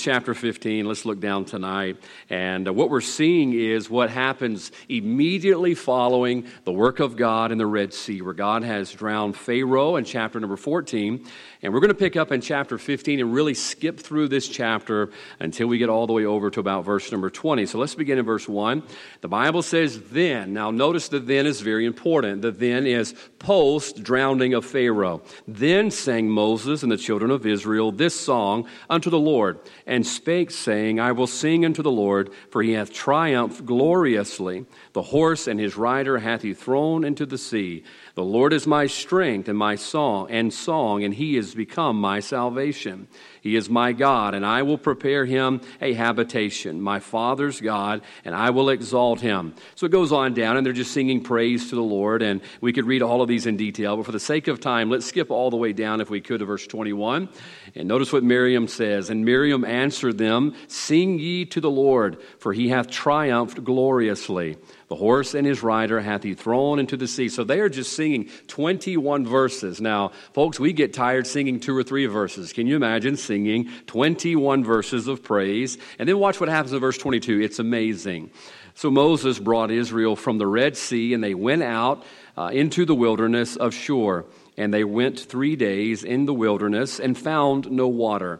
chapter 15. Let's look down tonight. And uh, what we're seeing is what happens immediately following the work of God in the Red Sea, where God has drowned Pharaoh in chapter number 14. And we're going to pick up in chapter 15 and really skip through this chapter until we get all the way over to about verse number 20. So let's begin in verse 1. The Bible says, then. Now notice the then is very important. The then is post drowning of Pharaoh. Then sang Moses and the children of Israel this song unto the Lord, and spake, saying, I will sing unto the Lord, for he hath triumphed gloriously. The horse and his rider hath he thrown into the sea. The Lord is my strength and my song and song, and he is become my salvation. He is my God, and I will prepare him a habitation, my Father's God, and I will exalt him. So it goes on down, and they're just singing praise to the Lord, and we could read all of these in detail, but for the sake of time, let's skip all the way down, if we could, to verse 21. And notice what Miriam says. And Miriam answered them, Sing ye to the Lord, for he hath triumphed gloriously. The horse and his rider hath he thrown into the sea. So they are just singing 21 verses. Now, folks, we get tired singing two or three verses. Can you imagine singing 21 verses of praise? And then watch what happens in verse 22. It's amazing. So Moses brought Israel from the Red Sea, and they went out uh, into the wilderness of Shur. And they went three days in the wilderness and found no water.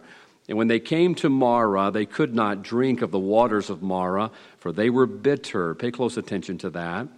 And when they came to Marah, they could not drink of the waters of Marah, for they were bitter. Pay close attention to that.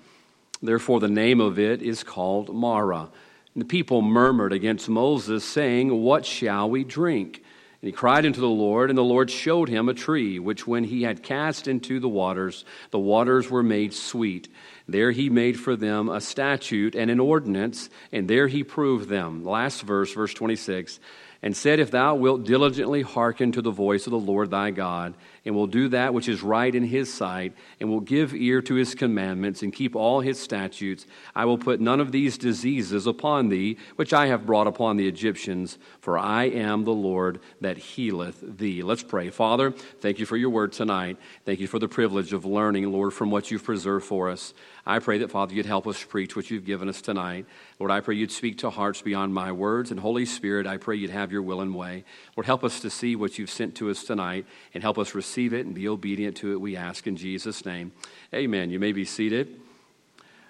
Therefore, the name of it is called Marah. And the people murmured against Moses, saying, What shall we drink? And he cried unto the Lord, and the Lord showed him a tree, which when he had cast into the waters, the waters were made sweet. There he made for them a statute and an ordinance, and there he proved them. Last verse, verse 26 and said, If thou wilt diligently hearken to the voice of the Lord thy God, and will do that which is right in his sight, and will give ear to his commandments, and keep all his statutes, I will put none of these diseases upon thee, which I have brought upon the Egyptians, for I am the Lord that healeth thee. Let's pray. Father, thank you for your word tonight. Thank you for the privilege of learning, Lord, from what you've preserved for us. I pray that, Father, you'd help us preach what you've given us tonight. Lord, I pray you'd speak to hearts beyond my words. And Holy Spirit, I pray you'd have your will and way. Lord, help us to see what you've sent to us tonight and help us receive it and be obedient to it, we ask in Jesus' name. Amen. You may be seated.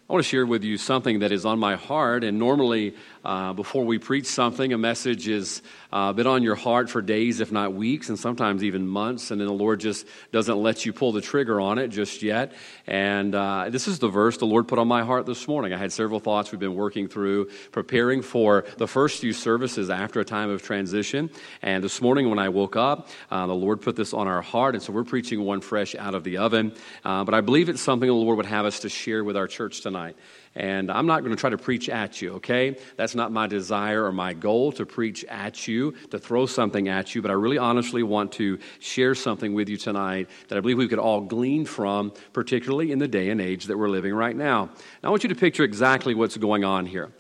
I want to share with you something that is on my heart. And normally, uh, before we preach something, a message has uh, been on your heart for days, if not weeks, and sometimes even months. And then the Lord just doesn't let you pull the trigger on it just yet. And uh, this is the verse the Lord put on my heart this morning. I had several thoughts we've been working through, preparing for the first few services after a time of transition. And this morning, when I woke up, uh, the Lord put this on our heart. And so we're preaching one fresh out of the oven. Uh, but I believe it's something the Lord would have us to share with our church tonight tonight. And I'm not going to try to preach at you, okay? That's not my desire or my goal to preach at you, to throw something at you, but I really honestly want to share something with you tonight that I believe we could all glean from, particularly in the day and age that we're living right now. Now, I want you to picture exactly what's going on here.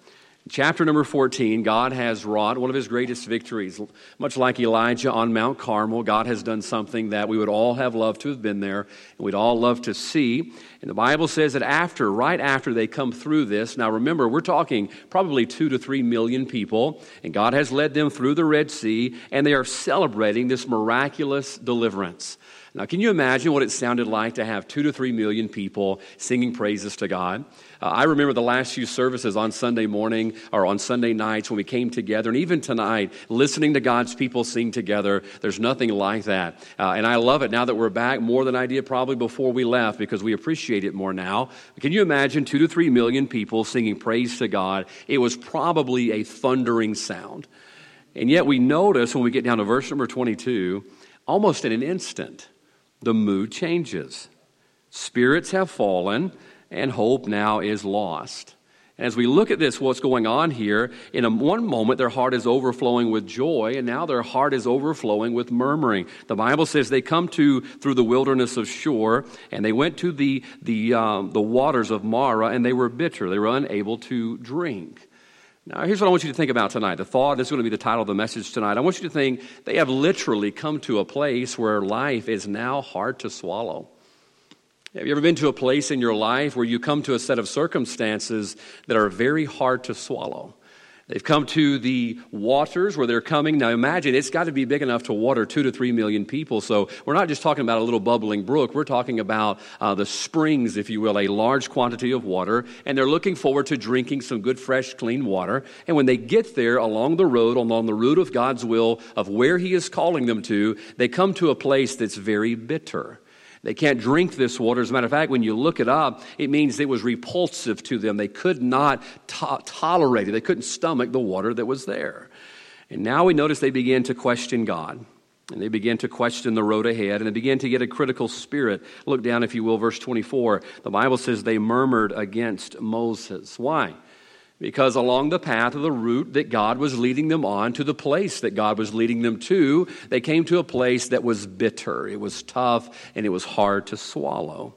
Chapter number 14, God has wrought one of his greatest victories. Much like Elijah on Mount Carmel, God has done something that we would all have loved to have been there and we'd all love to see. And the Bible says that after, right after they come through this, now remember, we're talking probably two to three million people, and God has led them through the Red Sea, and they are celebrating this miraculous deliverance. Now, can you imagine what it sounded like to have two to three million people singing praises to God? Uh, I remember the last few services on Sunday morning or on Sunday nights when we came together, and even tonight, listening to God's people sing together. There's nothing like that. Uh, and I love it now that we're back more than I did probably before we left because we appreciate it more now. Can you imagine two to three million people singing praise to God? It was probably a thundering sound. And yet we notice when we get down to verse number 22, almost in an instant, the mood changes. Spirits have fallen, and hope now is lost. And as we look at this, what's going on here, in a, one moment their heart is overflowing with joy, and now their heart is overflowing with murmuring. The Bible says they come to through the wilderness of Shur, and they went to the, the, um, the waters of Marah, and they were bitter. They were unable to drink. Now, here's what I want you to think about tonight. The thought, this is going to be the title of the message tonight. I want you to think they have literally come to a place where life is now hard to swallow. Have you ever been to a place in your life where you come to a set of circumstances that are very hard to swallow? They've come to the waters where they're coming. Now imagine it's got to be big enough to water two to three million people. So we're not just talking about a little bubbling brook. We're talking about uh, the springs, if you will, a large quantity of water. And they're looking forward to drinking some good, fresh, clean water. And when they get there along the road, along the route of God's will, of where He is calling them to, they come to a place that's very bitter. They can't drink this water. As a matter of fact, when you look it up, it means it was repulsive to them. They could not to- tolerate it, they couldn't stomach the water that was there. And now we notice they begin to question God. And they begin to question the road ahead, and they begin to get a critical spirit. Look down, if you will, verse 24. The Bible says they murmured against Moses. Why? Because along the path of the route that God was leading them on to the place that God was leading them to, they came to a place that was bitter. It was tough and it was hard to swallow.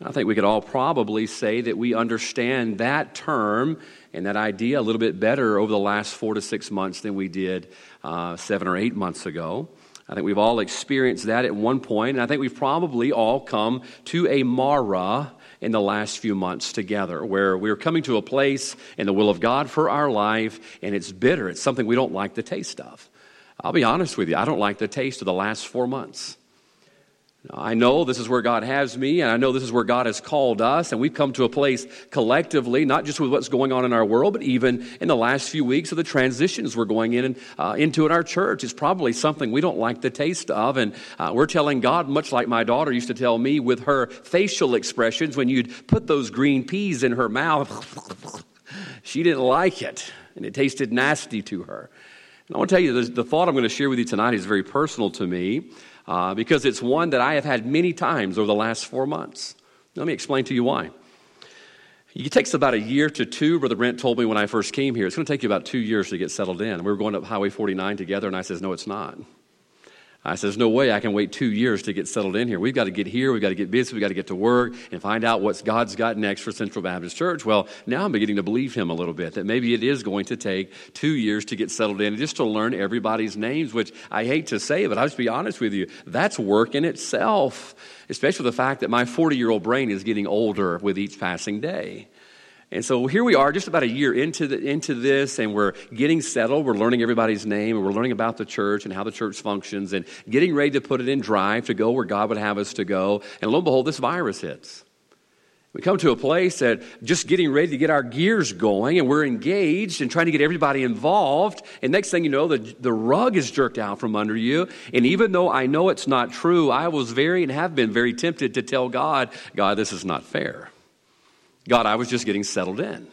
I think we could all probably say that we understand that term and that idea a little bit better over the last four to six months than we did uh, seven or eight months ago. I think we've all experienced that at one point, and I think we've probably all come to a Marah in the last few months together, where we're coming to a place in the will of God for our life, and it's bitter. It's something we don't like the taste of. I'll be honest with you, I don't like the taste of the last four months. I know this is where God has me, and I know this is where God has called us, and we've come to a place collectively, not just with what's going on in our world, but even in the last few weeks of the transitions we're going in and, uh, into in our church. It's probably something we don't like the taste of, and uh, we're telling God, much like my daughter used to tell me with her facial expressions, when you'd put those green peas in her mouth, she didn't like it, and it tasted nasty to her. And I want to tell you, the, the thought I'm going to share with you tonight is very personal to me uh, because it's one that I have had many times over the last four months. Let me explain to you why. It takes about a year to two. Brother Brent told me when I first came here, it's going to take you about two years to get settled in. We were going up Highway 49 together, and I says, No, it's not. I said, There's no way I can wait two years to get settled in here. We've got to get here, we've got to get busy, we've got to get to work and find out what God's got next for Central Baptist Church. Well, now I'm beginning to believe him a little bit that maybe it is going to take two years to get settled in just to learn everybody's names, which I hate to say, but I'll just be honest with you. That's work in itself, especially the fact that my 40 year old brain is getting older with each passing day. And so here we are, just about a year into, the, into this, and we're getting settled. We're learning everybody's name, and we're learning about the church and how the church functions, and getting ready to put it in drive to go where God would have us to go. And lo and behold, this virus hits. We come to a place that just getting ready to get our gears going, and we're engaged and trying to get everybody involved. And next thing you know, the, the rug is jerked out from under you. And even though I know it's not true, I was very and have been very tempted to tell God, God, this is not fair. God, I was just getting settled in.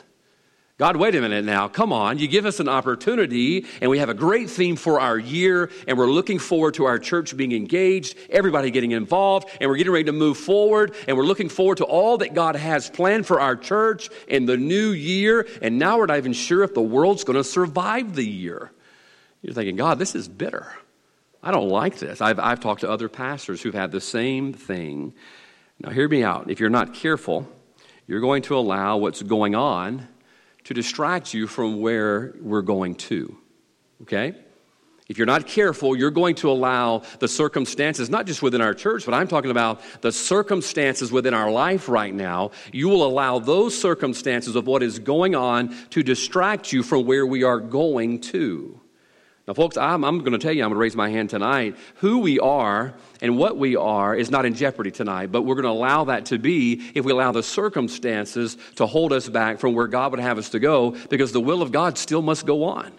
God, wait a minute now. Come on. You give us an opportunity, and we have a great theme for our year, and we're looking forward to our church being engaged, everybody getting involved, and we're getting ready to move forward, and we're looking forward to all that God has planned for our church in the new year. And now we're not even sure if the world's going to survive the year. You're thinking, God, this is bitter. I don't like this. I've, I've talked to other pastors who've had the same thing. Now, hear me out. If you're not careful, you're going to allow what's going on to distract you from where we're going to. Okay? If you're not careful, you're going to allow the circumstances, not just within our church, but I'm talking about the circumstances within our life right now. You will allow those circumstances of what is going on to distract you from where we are going to. Now, folks, I'm, I'm going to tell you, I'm going to raise my hand tonight. Who we are and what we are is not in jeopardy tonight, but we're going to allow that to be if we allow the circumstances to hold us back from where God would have us to go, because the will of God still must go on.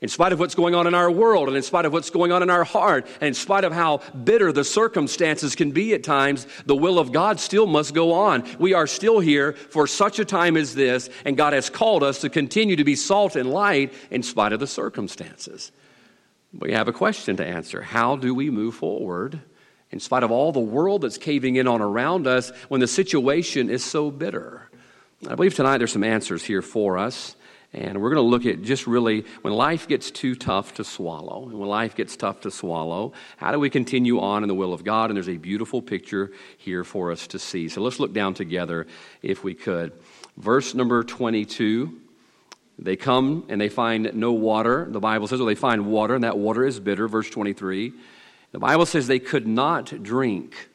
In spite of what's going on in our world, and in spite of what's going on in our heart, and in spite of how bitter the circumstances can be at times, the will of God still must go on. We are still here for such a time as this, and God has called us to continue to be salt and light in spite of the circumstances. We have a question to answer. How do we move forward in spite of all the world that's caving in on around us when the situation is so bitter? I believe tonight there's some answers here for us. And we're going to look at just really when life gets too tough to swallow, and when life gets tough to swallow, how do we continue on in the will of God? And there's a beautiful picture here for us to see. So let's look down together if we could. Verse number 22 they come and they find no water. The Bible says, well, they find water, and that water is bitter. Verse 23. The Bible says they could not drink.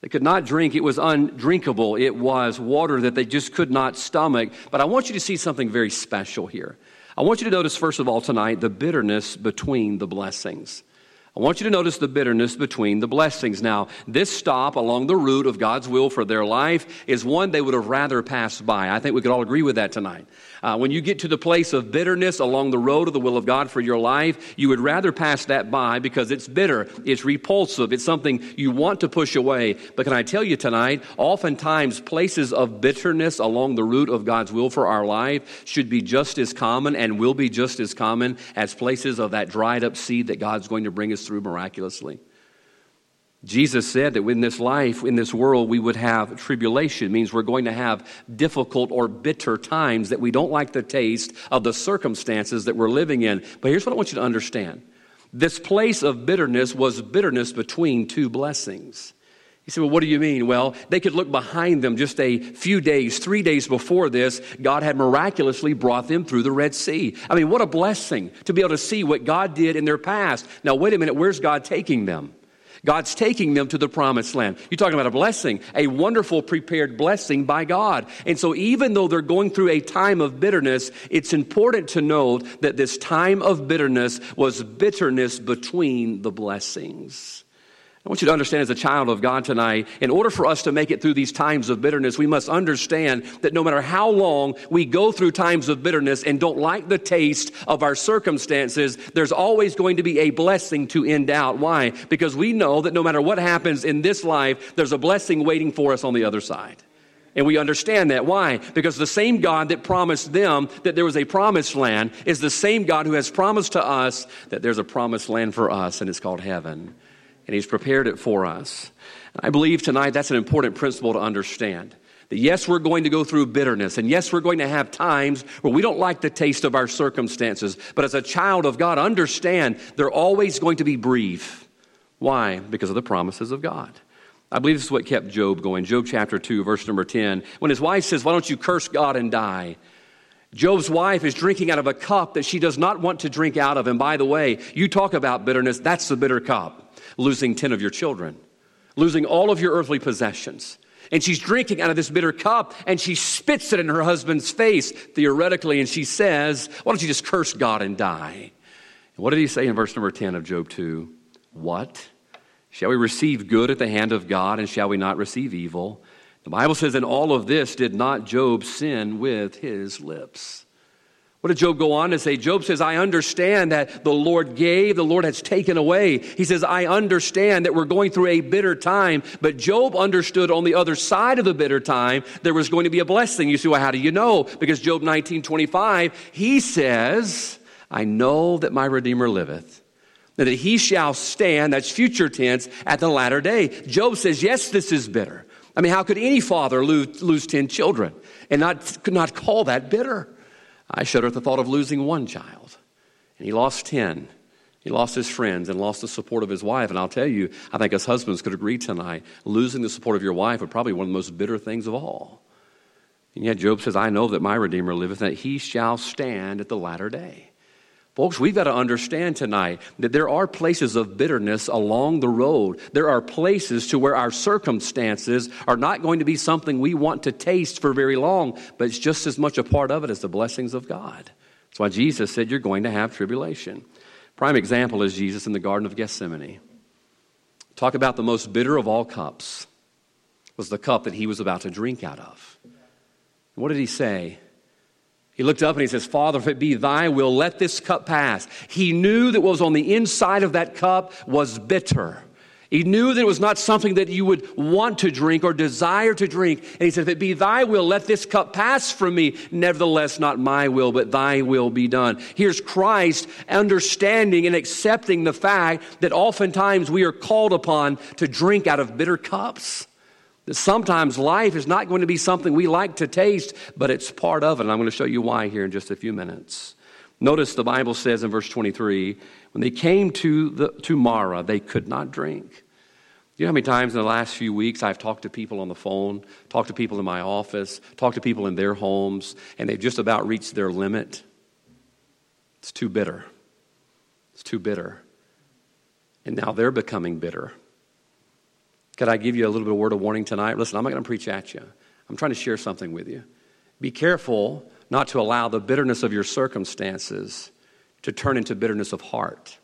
They could not drink. It was undrinkable. It was water that they just could not stomach. But I want you to see something very special here. I want you to notice, first of all, tonight, the bitterness between the blessings. I want you to notice the bitterness between the blessings. Now, this stop along the route of God's will for their life is one they would have rather passed by. I think we could all agree with that tonight. Uh, when you get to the place of bitterness along the road of the will of God for your life, you would rather pass that by because it's bitter, it's repulsive, it's something you want to push away. But can I tell you tonight, oftentimes places of bitterness along the route of God's will for our life should be just as common and will be just as common as places of that dried up seed that God's going to bring us through miraculously. Jesus said that in this life, in this world, we would have tribulation. It means we're going to have difficult or bitter times that we don't like the taste of the circumstances that we're living in. But here's what I want you to understand this place of bitterness was bitterness between two blessings. You say, well, what do you mean? Well, they could look behind them just a few days, three days before this, God had miraculously brought them through the Red Sea. I mean, what a blessing to be able to see what God did in their past. Now, wait a minute, where's God taking them? God's taking them to the promised land. You're talking about a blessing, a wonderful prepared blessing by God. And so, even though they're going through a time of bitterness, it's important to note that this time of bitterness was bitterness between the blessings. I want you to understand as a child of God tonight, in order for us to make it through these times of bitterness, we must understand that no matter how long we go through times of bitterness and don't like the taste of our circumstances, there's always going to be a blessing to end out. Why? Because we know that no matter what happens in this life, there's a blessing waiting for us on the other side. And we understand that. Why? Because the same God that promised them that there was a promised land is the same God who has promised to us that there's a promised land for us, and it's called heaven and He's prepared it for us. And I believe tonight that's an important principle to understand. That yes, we're going to go through bitterness, and yes, we're going to have times where we don't like the taste of our circumstances. But as a child of God, understand they're always going to be brief. Why? Because of the promises of God. I believe this is what kept Job going. Job chapter 2, verse number 10. When his wife says, Why don't you curse God and die? Job's wife is drinking out of a cup that she does not want to drink out of. And by the way, you talk about bitterness, that's the bitter cup losing 10 of your children, losing all of your earthly possessions. And she's drinking out of this bitter cup and she spits it in her husband's face, theoretically, and she says, Why don't you just curse God and die? And what did he say in verse number 10 of Job 2? What? Shall we receive good at the hand of God and shall we not receive evil? The Bible says, In all of this did not Job sin with his lips. What did Job go on to say? Job says, I understand that the Lord gave, the Lord has taken away. He says, I understand that we're going through a bitter time, but Job understood on the other side of the bitter time, there was going to be a blessing. You see, well, how do you know? Because Job 19, 25, he says, I know that my Redeemer liveth that he shall stand, that's future tense, at the latter day. Job says, yes, this is bitter. I mean, how could any father lose, lose 10 children and not, could not call that bitter? I shudder at the thought of losing one child. And he lost 10. He lost his friends and lost the support of his wife. And I'll tell you, I think us husbands could agree tonight losing the support of your wife would probably be one of the most bitter things of all. And yet, Job says, I know that my Redeemer liveth, and that he shall stand at the latter day. Folks, we've got to understand tonight that there are places of bitterness along the road. There are places to where our circumstances are not going to be something we want to taste for very long, but it's just as much a part of it as the blessings of God. That's why Jesus said you're going to have tribulation. Prime example is Jesus in the Garden of Gethsemane. Talk about the most bitter of all cups was the cup that he was about to drink out of. what did he say? He looked up and he says, Father, if it be thy will, let this cup pass. He knew that what was on the inside of that cup was bitter. He knew that it was not something that you would want to drink or desire to drink. And he said, If it be thy will, let this cup pass from me. Nevertheless, not my will, but thy will be done. Here's Christ understanding and accepting the fact that oftentimes we are called upon to drink out of bitter cups. That sometimes life is not going to be something we like to taste, but it's part of it. And I'm going to show you why here in just a few minutes. Notice the Bible says in verse 23 when they came to, the, to Marah, they could not drink. You know how many times in the last few weeks I've talked to people on the phone, talked to people in my office, talked to people in their homes, and they've just about reached their limit? It's too bitter. It's too bitter. And now they're becoming bitter. Could I give you a little bit of word of warning tonight? Listen, I'm not going to preach at you. I'm trying to share something with you. Be careful not to allow the bitterness of your circumstances to turn into bitterness of heart.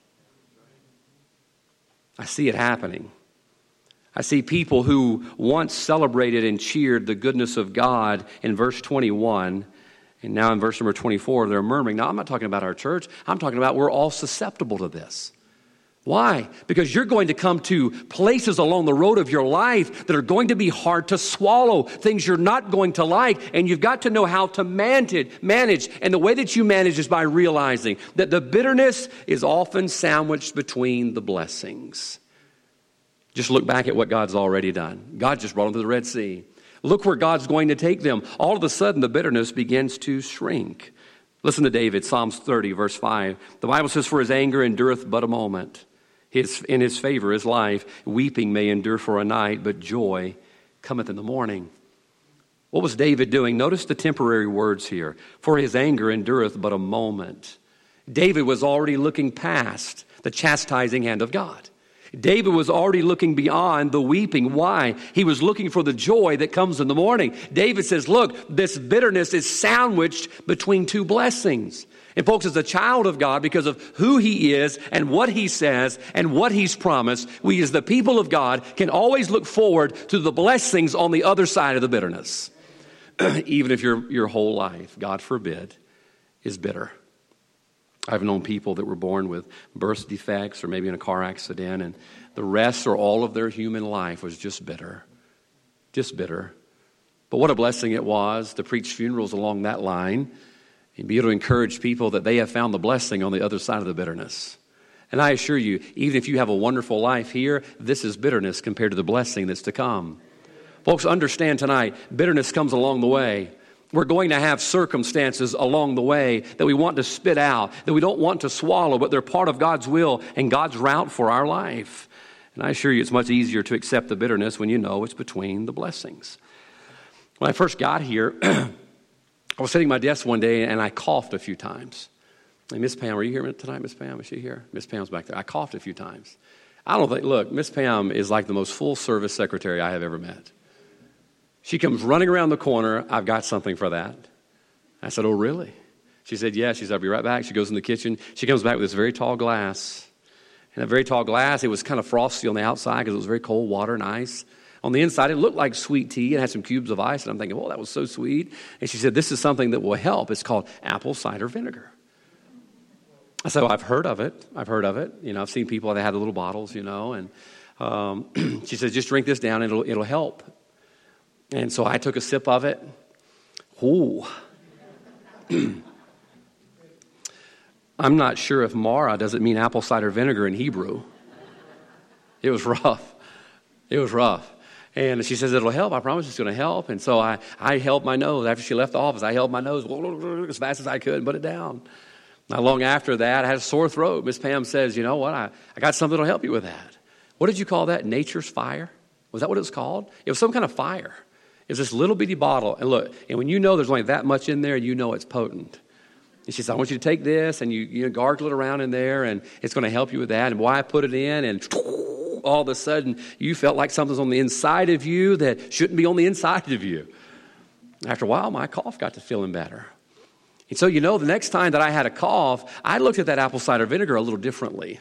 I see it happening. I see people who once celebrated and cheered the goodness of God in verse 21, and now in verse number 24, they're murmuring. Now, I'm not talking about our church, I'm talking about we're all susceptible to this. Why? Because you're going to come to places along the road of your life that are going to be hard to swallow, things you're not going to like, and you've got to know how to manage. And the way that you manage is by realizing that the bitterness is often sandwiched between the blessings. Just look back at what God's already done. God just brought them to the Red Sea. Look where God's going to take them. All of a sudden, the bitterness begins to shrink. Listen to David, Psalms 30, verse 5. The Bible says, For his anger endureth but a moment his, in his favor is life. Weeping may endure for a night, but joy cometh in the morning. What was David doing? Notice the temporary words here. For his anger endureth but a moment. David was already looking past the chastising hand of God. David was already looking beyond the weeping. Why? He was looking for the joy that comes in the morning. David says, Look, this bitterness is sandwiched between two blessings. And, folks, as a child of God, because of who He is and what He says and what He's promised, we, as the people of God, can always look forward to the blessings on the other side of the bitterness. Even if your, your whole life, God forbid, is bitter. I've known people that were born with birth defects or maybe in a car accident, and the rest or all of their human life was just bitter. Just bitter. But what a blessing it was to preach funerals along that line and be able to encourage people that they have found the blessing on the other side of the bitterness. And I assure you, even if you have a wonderful life here, this is bitterness compared to the blessing that's to come. Folks, understand tonight, bitterness comes along the way. We're going to have circumstances along the way that we want to spit out, that we don't want to swallow, but they're part of God's will and God's route for our life. And I assure you, it's much easier to accept the bitterness when you know it's between the blessings. When I first got here, I was sitting at my desk one day and I coughed a few times. Hey, Miss Pam, are you here tonight, Miss Pam? Is she here? Miss Pam's back there. I coughed a few times. I don't think, look, Miss Pam is like the most full service secretary I have ever met. She comes running around the corner. I've got something for that. I said, Oh, really? She said, Yeah. She said, I'll be right back. She goes in the kitchen. She comes back with this very tall glass. And a very tall glass, it was kind of frosty on the outside because it was very cold water and ice. On the inside, it looked like sweet tea and had some cubes of ice. And I'm thinking, oh, that was so sweet. And she said, this is something that will help. It's called apple cider vinegar. I said, well, I've heard of it. I've heard of it. You know, I've seen people that had the little bottles, you know. And um, she said, just drink this down and it'll, it'll help. And so I took a sip of it. Ooh. I'm not sure if Marah doesn't mean apple cider vinegar in Hebrew. It was rough. It was rough. And she says, It'll help. I promise it's going to help. And so I, I held my nose. After she left the office, I held my nose as fast as I could and put it down. Not long after that, I had a sore throat. Miss Pam says, You know what? I, I got something that'll help you with that. What did you call that? Nature's fire? Was that what it was called? It was some kind of fire. It was this little bitty bottle. And look, and when you know there's only that much in there, you know it's potent. And she says, I want you to take this and you, you gargle it around in there, and it's going to help you with that. And why I put it in, and all of a sudden you felt like something's on the inside of you that shouldn't be on the inside of you. After a while, my cough got to feeling better. And so, you know, the next time that I had a cough, I looked at that apple cider vinegar a little differently.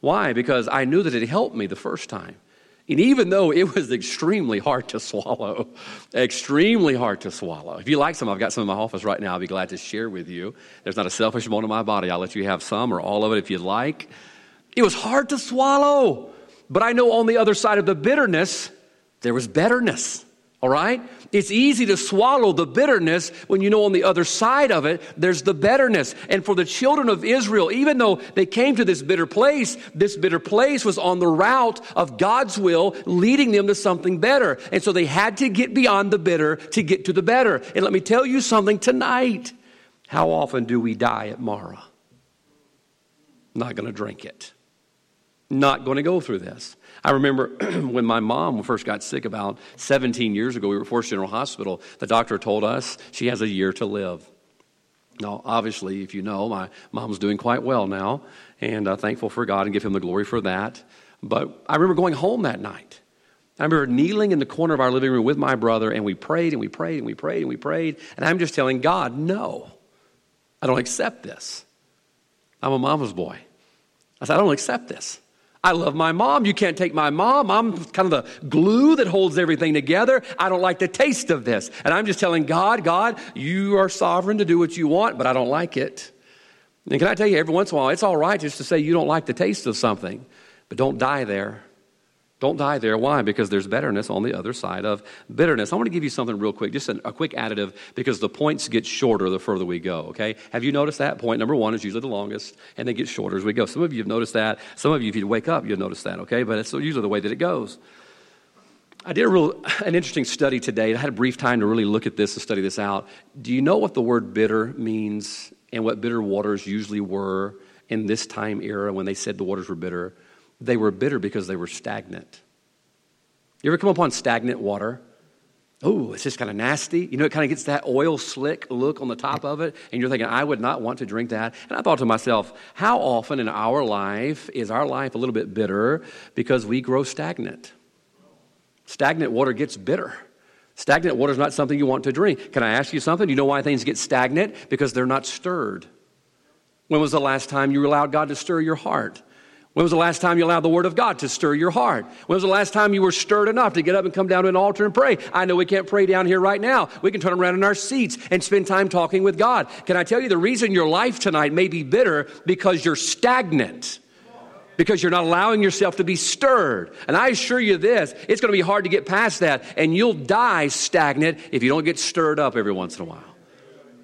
Why? Because I knew that it helped me the first time. And even though it was extremely hard to swallow, extremely hard to swallow. If you like some, I've got some in my office right now. I'll be glad to share with you. There's not a selfish bone in my body. I'll let you have some or all of it if you'd like. It was hard to swallow. But I know on the other side of the bitterness, there was betterness. All right? It's easy to swallow the bitterness when you know on the other side of it, there's the betterness. And for the children of Israel, even though they came to this bitter place, this bitter place was on the route of God's will, leading them to something better. And so they had to get beyond the bitter to get to the better. And let me tell you something tonight. How often do we die at Marah? Not going to drink it not going to go through this. I remember when my mom first got sick about 17 years ago, we were at Forrest General Hospital. The doctor told us she has a year to live. Now, obviously, if you know, my mom's doing quite well now, and uh, thankful for God and give Him the glory for that. But I remember going home that night, I remember kneeling in the corner of our living room with my brother, and we prayed and we prayed and we prayed and we prayed. And I'm just telling God, no, I don't accept this. I'm a mama's boy. I said, I don't accept this. I love my mom. You can't take my mom. I'm kind of the glue that holds everything together. I don't like the taste of this. And I'm just telling God, God, you are sovereign to do what you want, but I don't like it. And can I tell you, every once in a while, it's all right just to say you don't like the taste of something, but don't die there. Don't die there. Why? Because there's betterness on the other side of bitterness. I want to give you something real quick, just a, quick additive, because the points get shorter the further we go, okay? Have you noticed that? Point number one is usually the longest, and they get shorter as we go. Some of you have noticed that. Some of you, if you wake up, you'll notice that, okay? But it's usually the way that it goes. I did a real, an interesting study today. I had a brief time to really look at this and study this out. Do you know what the word bitter means and what bitter waters usually were in this time era when they said the waters were bitter? They were bitter because they were stagnant. You ever come upon stagnant water? Oh, it's just kind of nasty. You know, it kind of gets that oil slick look on the top of it, and you're thinking, I would not want to drink that. And I thought to myself, how often in our life is our life a little bit bitter because we grow stagnant? Stagnant water gets bitter. Stagnant water is not something you want to drink. Can I ask you something? You know why things get stagnant? Because they're not stirred. When was the last time you allowed God to stir your heart? When was the last time you allowed the Word of God to stir your heart? When was the last time you were stirred enough to get up and come down to an altar and pray? I know we can't pray down here right now. We can turn around in our seats and spend time talking with God. Can I tell you the reason your life tonight may be bitter because you're stagnant? Because you're not allowing yourself to be stirred. And I assure you this, it's going to be hard to get past that, and you'll die stagnant if you don't get stirred up every once in a while.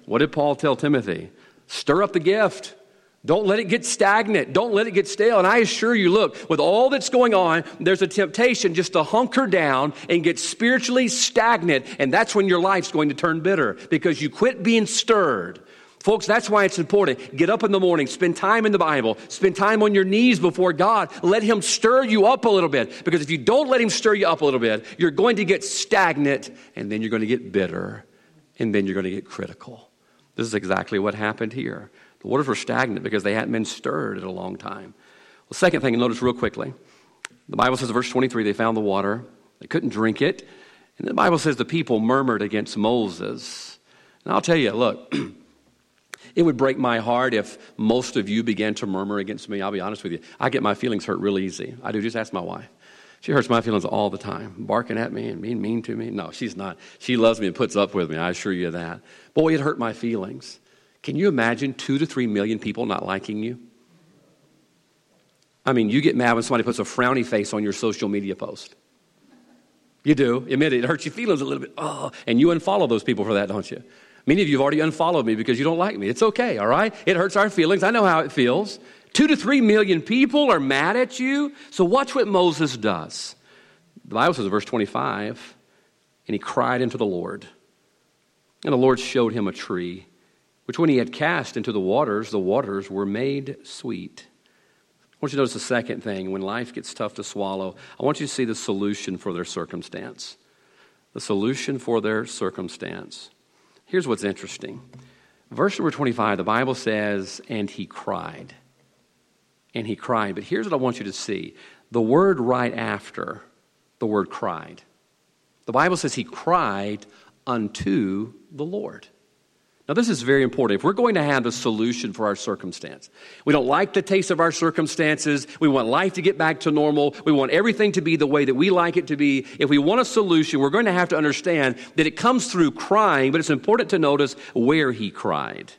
What did Paul tell Timothy? Stir up the gift. Don't let it get stagnant. Don't let it get stale. And I assure you, look, with all that's going on, there's a temptation just to hunker down and get spiritually stagnant. And that's when your life's going to turn bitter because you quit being stirred. Folks, that's why it's important. Get up in the morning, spend time in the Bible, spend time on your knees before God. Let Him stir you up a little bit. Because if you don't let Him stir you up a little bit, you're going to get stagnant and then you're going to get bitter and then you're going to get critical. This is exactly what happened here. The waters were stagnant because they hadn't been stirred in a long time. The second thing, notice real quickly, the Bible says in verse 23 they found the water, they couldn't drink it. And the Bible says the people murmured against Moses. And I'll tell you, look, it would break my heart if most of you began to murmur against me. I'll be honest with you. I get my feelings hurt real easy. I do. Just ask my wife. She hurts my feelings all the time, barking at me and being mean to me. No, she's not. She loves me and puts up with me. I assure you that. Boy, it hurt my feelings. Can you imagine two to three million people not liking you? I mean, you get mad when somebody puts a frowny face on your social media post. You do. Admit it. It hurts your feelings a little bit. Oh, and you unfollow those people for that, don't you? Many of you have already unfollowed me because you don't like me. It's okay, all right? It hurts our feelings. I know how it feels. Two to three million people are mad at you. So watch what Moses does. The Bible says verse 25, and he cried unto the Lord. And the Lord showed him a tree which when he had cast into the waters, the waters were made sweet. I want you to notice the second thing. When life gets tough to swallow, I want you to see the solution for their circumstance. The solution for their circumstance. Here's what's interesting. Verse number 25, the Bible says, and he cried. And he cried. But here's what I want you to see the word right after the word cried. The Bible says he cried unto the Lord. Now, this is very important. If we're going to have a solution for our circumstance, we don't like the taste of our circumstances. We want life to get back to normal. We want everything to be the way that we like it to be. If we want a solution, we're going to have to understand that it comes through crying, but it's important to notice where he cried.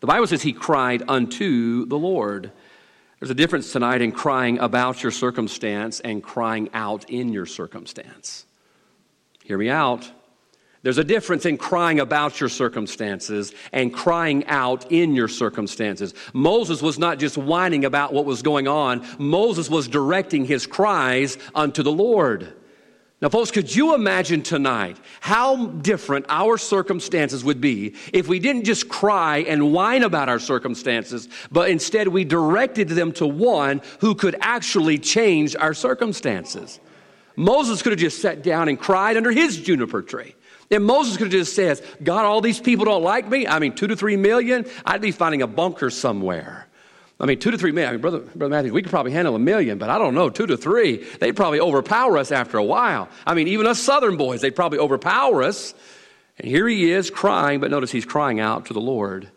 The Bible says he cried unto the Lord. There's a difference tonight in crying about your circumstance and crying out in your circumstance. Hear me out. There's a difference in crying about your circumstances and crying out in your circumstances. Moses was not just whining about what was going on, Moses was directing his cries unto the Lord. Now, folks, could you imagine tonight how different our circumstances would be if we didn't just cry and whine about our circumstances, but instead we directed them to one who could actually change our circumstances? Moses could have just sat down and cried under his juniper tree. And Moses could have just said, God, all these people don't like me. I mean, two to three million, I'd be finding a bunker somewhere. I mean, two to three million. I mean, Brother, Brother Matthew, we could probably handle a million, but I don't know, two to three, they'd probably overpower us after a while. I mean, even us southern boys, they'd probably overpower us. And here he is crying, but notice he's crying out to the Lord.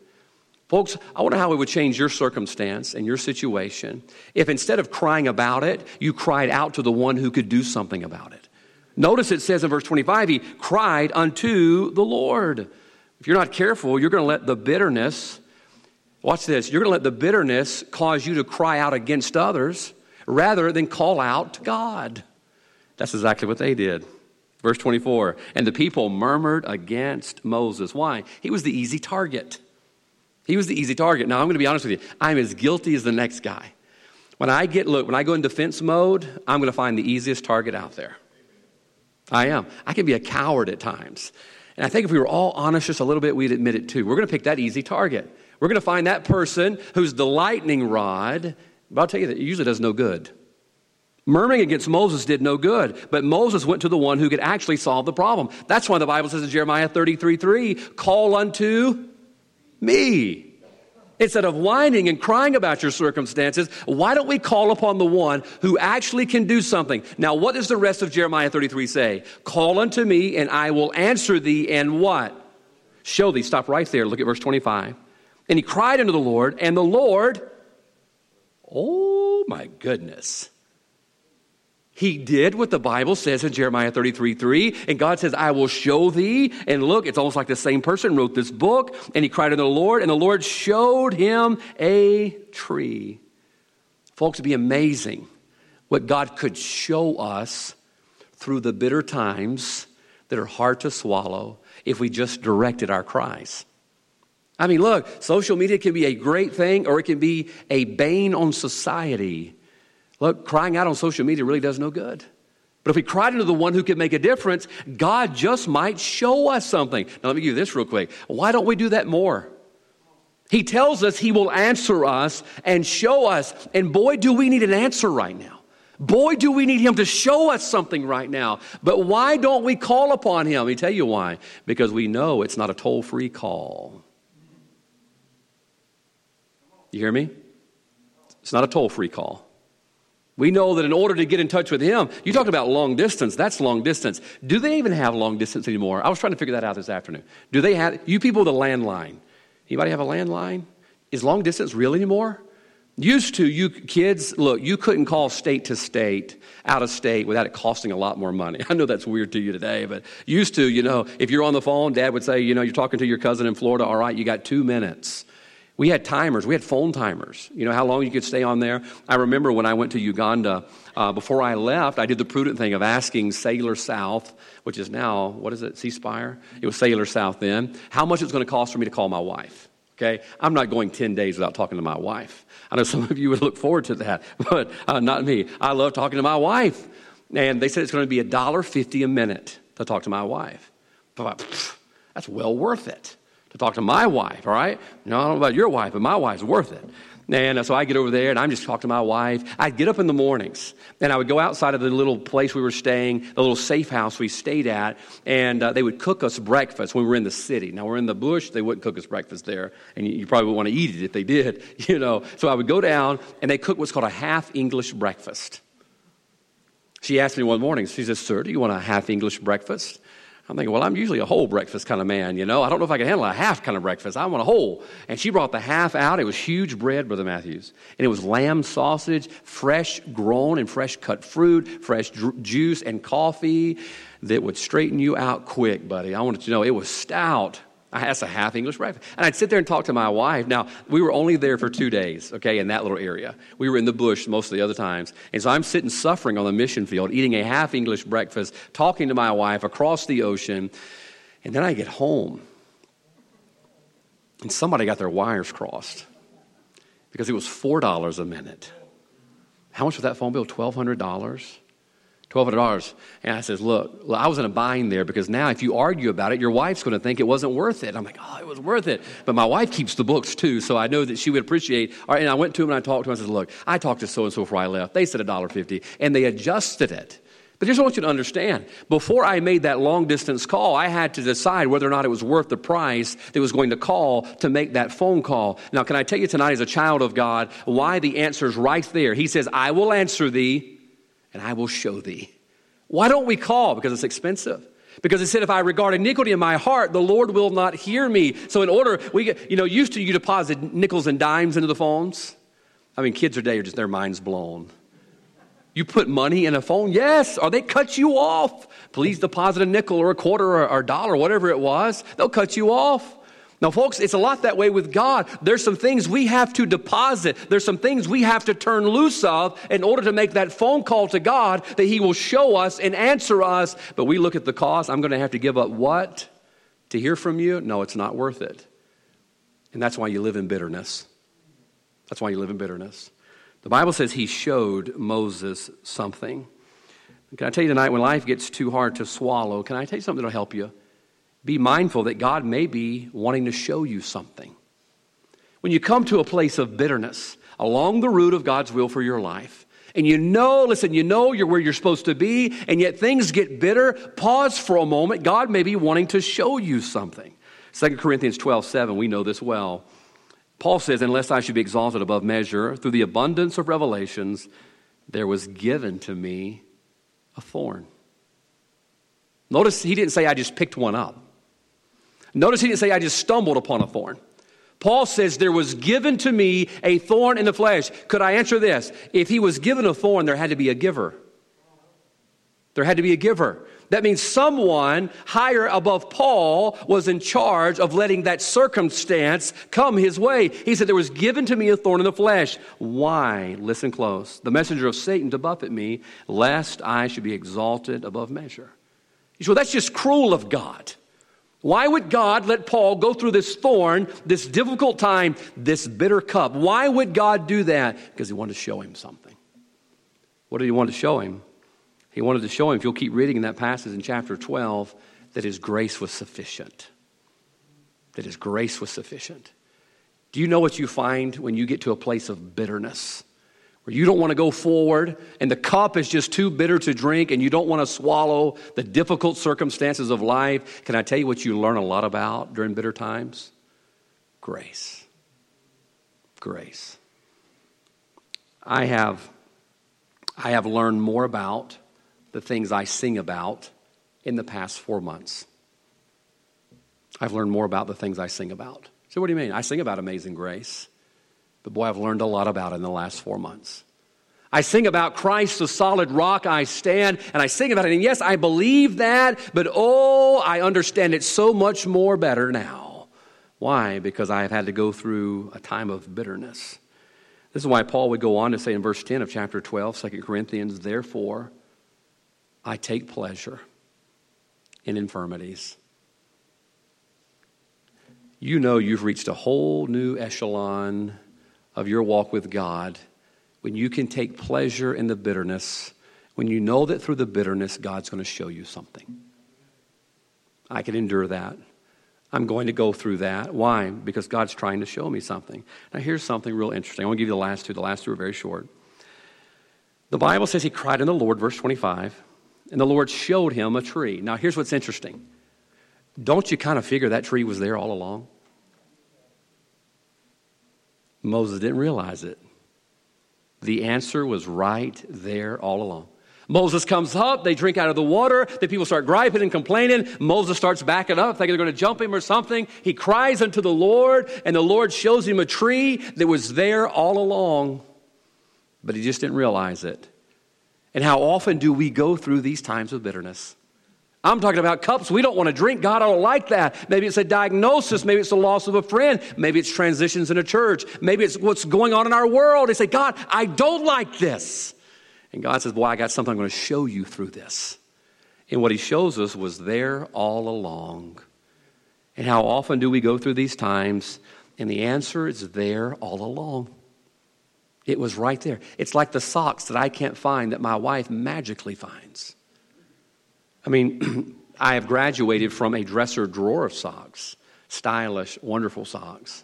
Folks, I wonder how it would change your circumstance and your situation if instead of crying about it, you cried out to the one who could do something about it. Notice it says in verse 25, he cried unto the Lord. If you're not careful, you're going to let the bitterness, watch this, you're going to let the bitterness cause you to cry out against others rather than call out to God. That's exactly what they did. Verse 24, and the people murmured against Moses. Why? He was the easy target. He was the easy target. Now, I'm going to be honest with you. I'm as guilty as the next guy. When I get, look, when I go in defense mode, I'm going to find the easiest target out there. I am. I can be a coward at times. And I think if we were all honest just a little bit, we'd admit it too. We're going to pick that easy target. We're going to find that person who's the lightning rod. But I'll tell you that it usually does no good. Murmuring against Moses did no good, but Moses went to the one who could actually solve the problem. That's why the Bible says in Jeremiah 33 3, call unto me. Instead of whining and crying about your circumstances, why don't we call upon the one who actually can do something? Now, what does the rest of Jeremiah 33 say? Call unto me, and I will answer thee, and what? Show thee. Stop right there. Look at verse 25. And he cried unto the Lord, and the Lord, oh my goodness. He did what the Bible says in Jeremiah 33 3. And God says, I will show thee. And look, it's almost like the same person wrote this book. And he cried unto the Lord, and the Lord showed him a tree. Folks, it'd be amazing what God could show us through the bitter times that are hard to swallow if we just directed our cries. I mean, look, social media can be a great thing or it can be a bane on society. Look, crying out on social media really does no good. But if we cried into the one who can make a difference, God just might show us something. Now, let me give you this real quick. Why don't we do that more? He tells us he will answer us and show us. And boy, do we need an answer right now. Boy, do we need him to show us something right now. But why don't we call upon him? Let me tell you why. Because we know it's not a toll free call. You hear me? It's not a toll free call. We know that in order to get in touch with him, you talked about long distance. That's long distance. Do they even have long distance anymore? I was trying to figure that out this afternoon. Do they have, you people with a landline, anybody have a landline? Is long distance real anymore? Used to, you kids, look, you couldn't call state to state, out of state, without it costing a lot more money. I know that's weird to you today, but used to, you know, if you're on the phone, dad would say, you know, you're talking to your cousin in Florida, all right, you got two minutes. We had timers. We had phone timers. You know how long you could stay on there? I remember when I went to Uganda, uh, before I left, I did the prudent thing of asking Cellular South, which is now, what is it, C Spire? It was Cellular South then, how much it's going to cost for me to call my wife. Okay? I'm not going 10 days without talking to my wife. I know some of you would look forward to that, but uh, not me. I love talking to my wife. And they said it's going to be $1.50 a minute to talk to my wife. But that's well worth it to talk to my wife, all right? No, I don't know about your wife, but my wife's worth it. And so I get over there and I'm just talking to my wife. I'd get up in the mornings and I would go outside of the little place we were staying, the little safe house we stayed at, and uh, they would cook us breakfast when we were in the city. Now we're in the bush, they wouldn't cook us breakfast there, and you, you probably would want to eat it if they did, you know. So I would go down and they cook what's called a half English breakfast. She asked me one morning, she says, Sir, do you want a half English breakfast? I'm thinking, well, I'm usually a whole breakfast kind of man, you know. I don't know if I can handle a half kind of breakfast. I want a whole. And she brought the half out. It was huge bread, Brother Matthews. And it was lamb sausage, fresh grown and fresh cut fruit, fresh juice, and coffee that would straighten you out quick, buddy. I wanted to know it was stout. That's a half English breakfast. And I'd sit there and talk to my wife. Now, we were only there for two days, okay, in that little area. We were in the bush most of the other times. And so I'm sitting suffering on the mission field, eating a half English breakfast, talking to my wife across the ocean. And then I get home, and somebody got their wires crossed because it was $4 a minute. How much was that phone bill? $1,200? $1,200. And I says, look, I was in a bind there because now if you argue about it, your wife's going to think it wasn't worth it. I'm like, oh, it was worth it. But my wife keeps the books too, so I know that she would appreciate. All right, and I went to him and I talked to him. I said, look, I talked to so and so before I left. They said $1.50, and they adjusted it. But But here's what I want you to understand. Before I made that long distance call, I had to decide whether or not it was worth the price that was going to call to make that phone call. Now, can I tell you tonight, as a child of God, why the answer is right there? He says, I will answer thee and I will show thee. Why don't we call? Because it's expensive. Because he said, if I regard iniquity in my heart, the Lord will not hear me. So, in order, we get, you know, used to you deposit nickels and dimes into the phones. I mean, kids today are just their minds blown. You put money in a phone? Yes. Or they cut you off. Please deposit a nickel or a quarter or a dollar, whatever it was. They'll cut you off. Now, folks, it's a lot that way with God. There's some things we have to deposit. There's some things we have to turn loose of in order to make that phone call to God that He will show us and answer us. But we look at the cost. I'm going to have to give up what? To hear from you? No, it's not worth it. And that's why you live in bitterness. That's why you live in bitterness. The Bible says he showed Moses something. Can I tell you tonight, when life gets too hard to swallow, can I tell you something that'll help you? Be mindful that God may be wanting to show you something. When you come to a place of bitterness along the route of God's will for your life, and you know, listen, you know you're where you're supposed to be, and yet things get bitter, pause for a moment. God may be wanting to show you something. 2 Corinthians 12 7, we know this well. Paul says, Unless I should be exalted above measure, through the abundance of revelations, there was given to me a thorn. Notice he didn't say, I just picked one up. Notice he didn't say, I just stumbled upon a thorn. Paul says, There was given to me a thorn in the flesh. Could I answer this? If he was given a thorn, there had to be a giver. There had to be a giver. That means someone higher above Paul was in charge of letting that circumstance come his way. He said, There was given to me a thorn in the flesh. Why? Listen close. The messenger of Satan to buffet me, lest I should be exalted above measure. You say, Well, that's just cruel of God. Why would God let Paul go through this thorn, this difficult time, this bitter cup? Why would God do that? Because he wanted to show him something. What did he want to show him? He wanted to show him, if you'll keep reading in that passage in chapter 12, that his grace was sufficient. That his grace was sufficient. Do you know what you find when you get to a place of bitterness? Where you don't want to go forward and the cup is just too bitter to drink and you don't want to swallow the difficult circumstances of life. Can I tell you what you learn a lot about during bitter times? Grace. Grace. I have, I have learned more about the things I sing about in the past four months. I've learned more about the things I sing about. So, what do you mean? I sing about amazing grace, but boy, I've learned a lot about it in the last four months. I sing about Christ, the solid rock I stand, and I sing about it. And yes, I believe that, but oh, I understand it so much more better now. Why? Because I have had to go through a time of bitterness. This is why Paul would go on to say in verse 10 of chapter 12, 2 Corinthians, therefore, I take pleasure in infirmities. You know you've reached a whole new echelon of your walk with God when you can take pleasure in the bitterness, when you know that through the bitterness, God's going to show you something. I can endure that. I'm going to go through that. Why? Because God's trying to show me something. Now, here's something real interesting. I want to give you the last two. The last two are very short. The Bible says he cried in the Lord, verse 25 and the Lord showed him a tree. Now, here's what's interesting. Don't you kind of figure that tree was there all along? Moses didn't realize it. The answer was right there all along. Moses comes up, they drink out of the water, the people start griping and complaining. Moses starts backing up, thinking they're going to jump him or something. He cries unto the Lord, and the Lord shows him a tree that was there all along, but he just didn't realize it. And how often do we go through these times of bitterness? I'm talking about cups we don't want to drink. God, I don't like that. Maybe it's a diagnosis. Maybe it's the loss of a friend. Maybe it's transitions in a church. Maybe it's what's going on in our world. They say, God, I don't like this. And God says, Boy, I got something I'm going to show you through this. And what He shows us was there all along. And how often do we go through these times? And the answer is there all along. It was right there. It's like the socks that I can't find that my wife magically finds. I mean, I have graduated from a dresser drawer of socks, stylish, wonderful socks.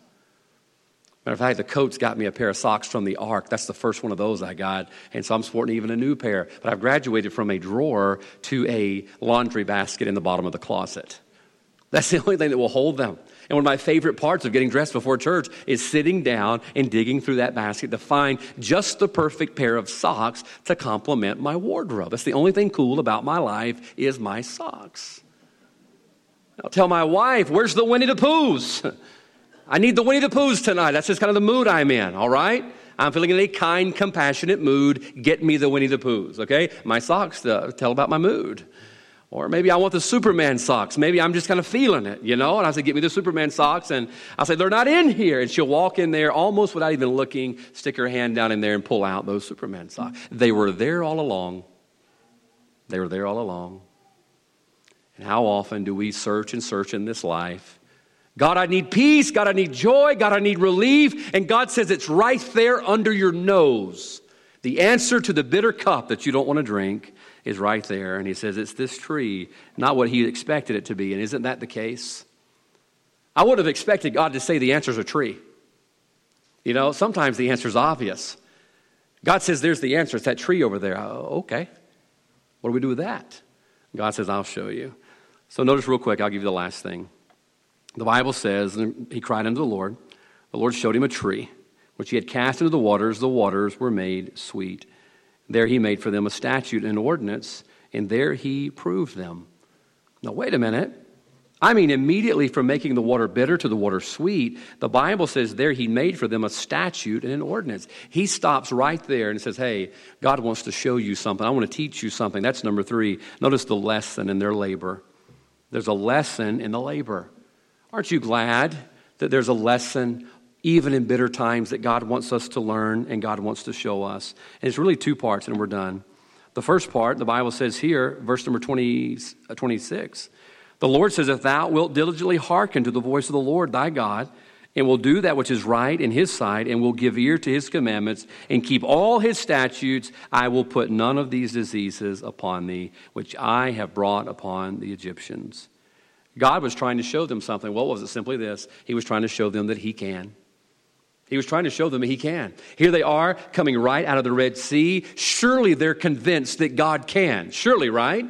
Matter of fact, the coat's got me a pair of socks from the Ark. That's the first one of those I got. And so I'm sporting even a new pair. But I've graduated from a drawer to a laundry basket in the bottom of the closet. That's the only thing that will hold them. And one of my favorite parts of getting dressed before church is sitting down and digging through that basket to find just the perfect pair of socks to complement my wardrobe. That's the only thing cool about my life is my socks. I'll tell my wife, where's the Winnie the Poohs? I need the Winnie the Poohs tonight. That's just kind of the mood I'm in, all right? I'm feeling in a kind, compassionate mood. Get me the Winnie the Poohs, okay? My socks uh, tell about my mood. Or maybe I want the Superman socks. Maybe I'm just kind of feeling it, you know? And I say, get me the Superman socks. And I say, they're not in here. And she'll walk in there almost without even looking, stick her hand down in there and pull out those Superman socks. They were there all along. They were there all along. And how often do we search and search in this life? God, I need peace. God, I need joy. God, I need relief. And God says it's right there under your nose. The answer to the bitter cup that you don't want to drink is right there. And he says, It's this tree, not what he expected it to be. And isn't that the case? I would have expected God to say the answer is a tree. You know, sometimes the answer is obvious. God says, There's the answer. It's that tree over there. Oh, okay. What do we do with that? God says, I'll show you. So notice real quick, I'll give you the last thing. The Bible says, He cried unto the Lord. The Lord showed him a tree, which he had cast into the waters. The waters were made sweet. There he made for them a statute and ordinance, and there he proved them. Now, wait a minute. I mean, immediately from making the water bitter to the water sweet, the Bible says there he made for them a statute and an ordinance. He stops right there and says, Hey, God wants to show you something. I want to teach you something. That's number three. Notice the lesson in their labor. There's a lesson in the labor. Aren't you glad that there's a lesson even in bitter times, that God wants us to learn and God wants to show us. And it's really two parts, and we're done. The first part, the Bible says here, verse number 20, uh, 26, the Lord says, If thou wilt diligently hearken to the voice of the Lord thy God, and will do that which is right in his sight, and will give ear to his commandments, and keep all his statutes, I will put none of these diseases upon thee, which I have brought upon the Egyptians. God was trying to show them something. What was it? Simply this He was trying to show them that He can. He was trying to show them he can. Here they are coming right out of the Red Sea. Surely they're convinced that God can. Surely, right?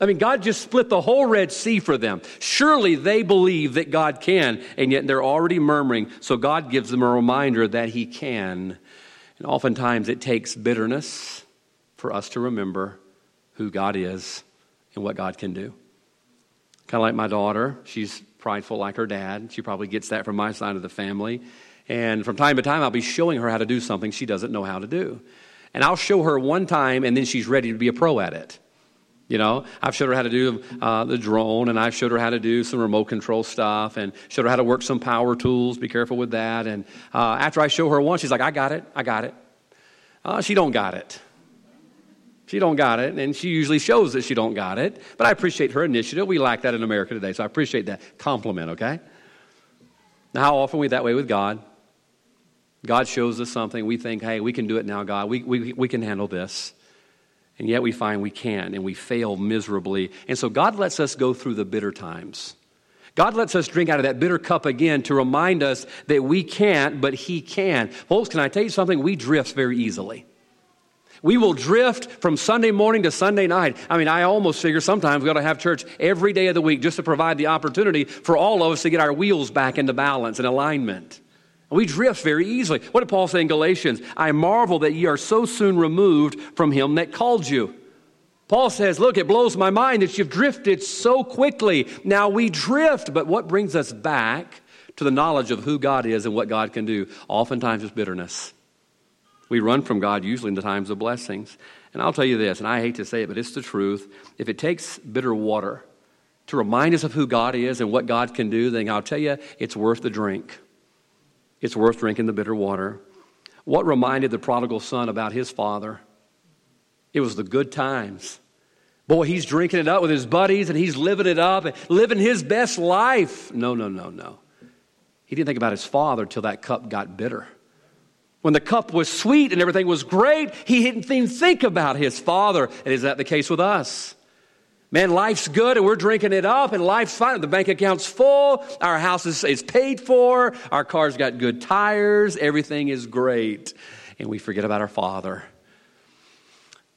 I mean, God just split the whole Red Sea for them. Surely they believe that God can, and yet they're already murmuring. So God gives them a reminder that He can. And oftentimes it takes bitterness for us to remember who God is and what God can do. Kind of like my daughter. She's prideful like her dad. She probably gets that from my side of the family. And from time to time, I'll be showing her how to do something she doesn't know how to do. And I'll show her one time, and then she's ready to be a pro at it. You know, I've showed her how to do uh, the drone, and I've showed her how to do some remote control stuff, and showed her how to work some power tools. Be careful with that. And uh, after I show her once, she's like, "I got it, I got it." Uh, she don't got it. She don't got it, and she usually shows that she don't got it. But I appreciate her initiative. We lack that in America today, so I appreciate that compliment. Okay. Now, how often are we that way with God? God shows us something, we think, hey, we can do it now, God. We, we, we can handle this. And yet we find we can't, and we fail miserably. And so God lets us go through the bitter times. God lets us drink out of that bitter cup again to remind us that we can't, but He can. Folks, can I tell you something? We drift very easily. We will drift from Sunday morning to Sunday night. I mean, I almost figure sometimes we ought to have church every day of the week just to provide the opportunity for all of us to get our wheels back into balance and alignment. We drift very easily. What did Paul say in Galatians? I marvel that ye are so soon removed from him that called you. Paul says, Look, it blows my mind that you've drifted so quickly. Now we drift, but what brings us back to the knowledge of who God is and what God can do? Oftentimes it's bitterness. We run from God usually in the times of blessings. And I'll tell you this, and I hate to say it, but it's the truth. If it takes bitter water to remind us of who God is and what God can do, then I'll tell you, it's worth the drink it's worth drinking the bitter water. What reminded the prodigal son about his father? It was the good times. Boy, he's drinking it up with his buddies and he's living it up, and living his best life. No, no, no, no. He didn't think about his father till that cup got bitter. When the cup was sweet and everything was great, he didn't even think about his father. And is that the case with us? Man, life's good and we're drinking it up and life's fine. The bank account's full. Our house is, is paid for. Our car's got good tires. Everything is great. And we forget about our Father.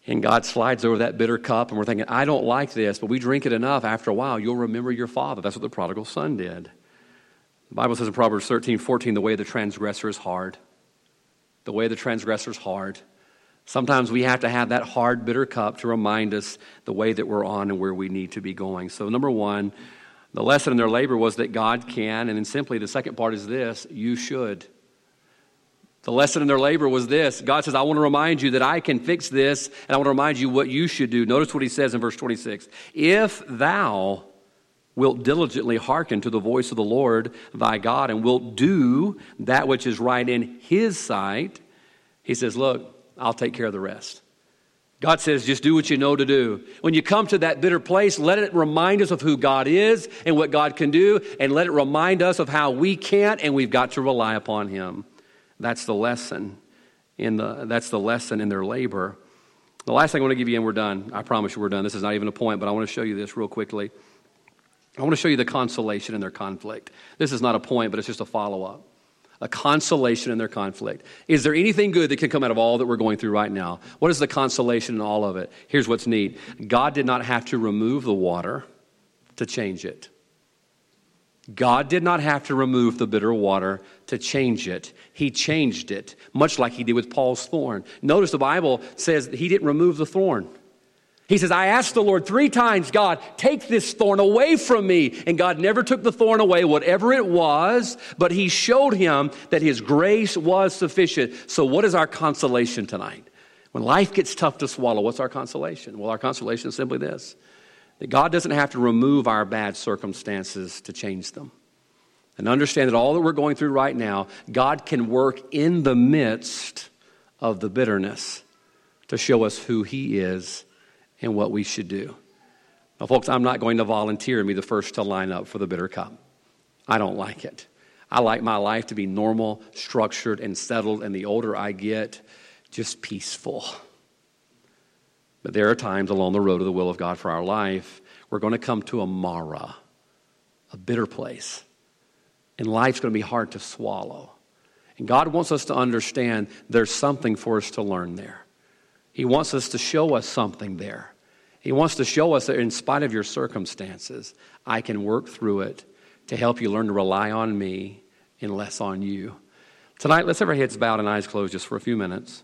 And God slides over that bitter cup, and we're thinking, I don't like this, but we drink it enough. After a while, you'll remember your father. That's what the prodigal son did. The Bible says in Proverbs 13, 14, the way of the transgressor is hard. The way of the transgressor is hard. Sometimes we have to have that hard, bitter cup to remind us the way that we're on and where we need to be going. So, number one, the lesson in their labor was that God can, and then simply the second part is this you should. The lesson in their labor was this God says, I want to remind you that I can fix this, and I want to remind you what you should do. Notice what he says in verse 26 If thou wilt diligently hearken to the voice of the Lord thy God, and wilt do that which is right in his sight, he says, Look, I'll take care of the rest. God says, just do what you know to do. When you come to that bitter place, let it remind us of who God is and what God can do, and let it remind us of how we can't and we've got to rely upon Him. That's the lesson in the, that's the lesson in their labor. The last thing I want to give you, and we're done. I promise you we're done. This is not even a point, but I want to show you this real quickly. I want to show you the consolation in their conflict. This is not a point, but it's just a follow up a consolation in their conflict. Is there anything good that can come out of all that we're going through right now? What is the consolation in all of it? Here's what's neat God did not have to remove the water to change it. God did not have to remove the bitter water to change it. He changed it, much like he did with Paul's thorn. Notice the Bible says he didn't remove the thorn. He says, I asked the Lord three times, God, take this thorn away from me. And God never took the thorn away, whatever it was, but He showed him that His grace was sufficient. So, what is our consolation tonight? When life gets tough to swallow, what's our consolation? Well, our consolation is simply this that God doesn't have to remove our bad circumstances to change them. And understand that all that we're going through right now, God can work in the midst of the bitterness to show us who He is and what we should do. Now, folks, I'm not going to volunteer and be the first to line up for the bitter cup. I don't like it. I like my life to be normal, structured, and settled, and the older I get, just peaceful. But there are times along the road of the will of God for our life, we're going to come to a Marah, a bitter place. And life's going to be hard to swallow. And God wants us to understand there's something for us to learn there. He wants us to show us something there. He wants to show us that in spite of your circumstances, I can work through it to help you learn to rely on me and less on you. Tonight, let's have our heads bowed and eyes closed just for a few minutes.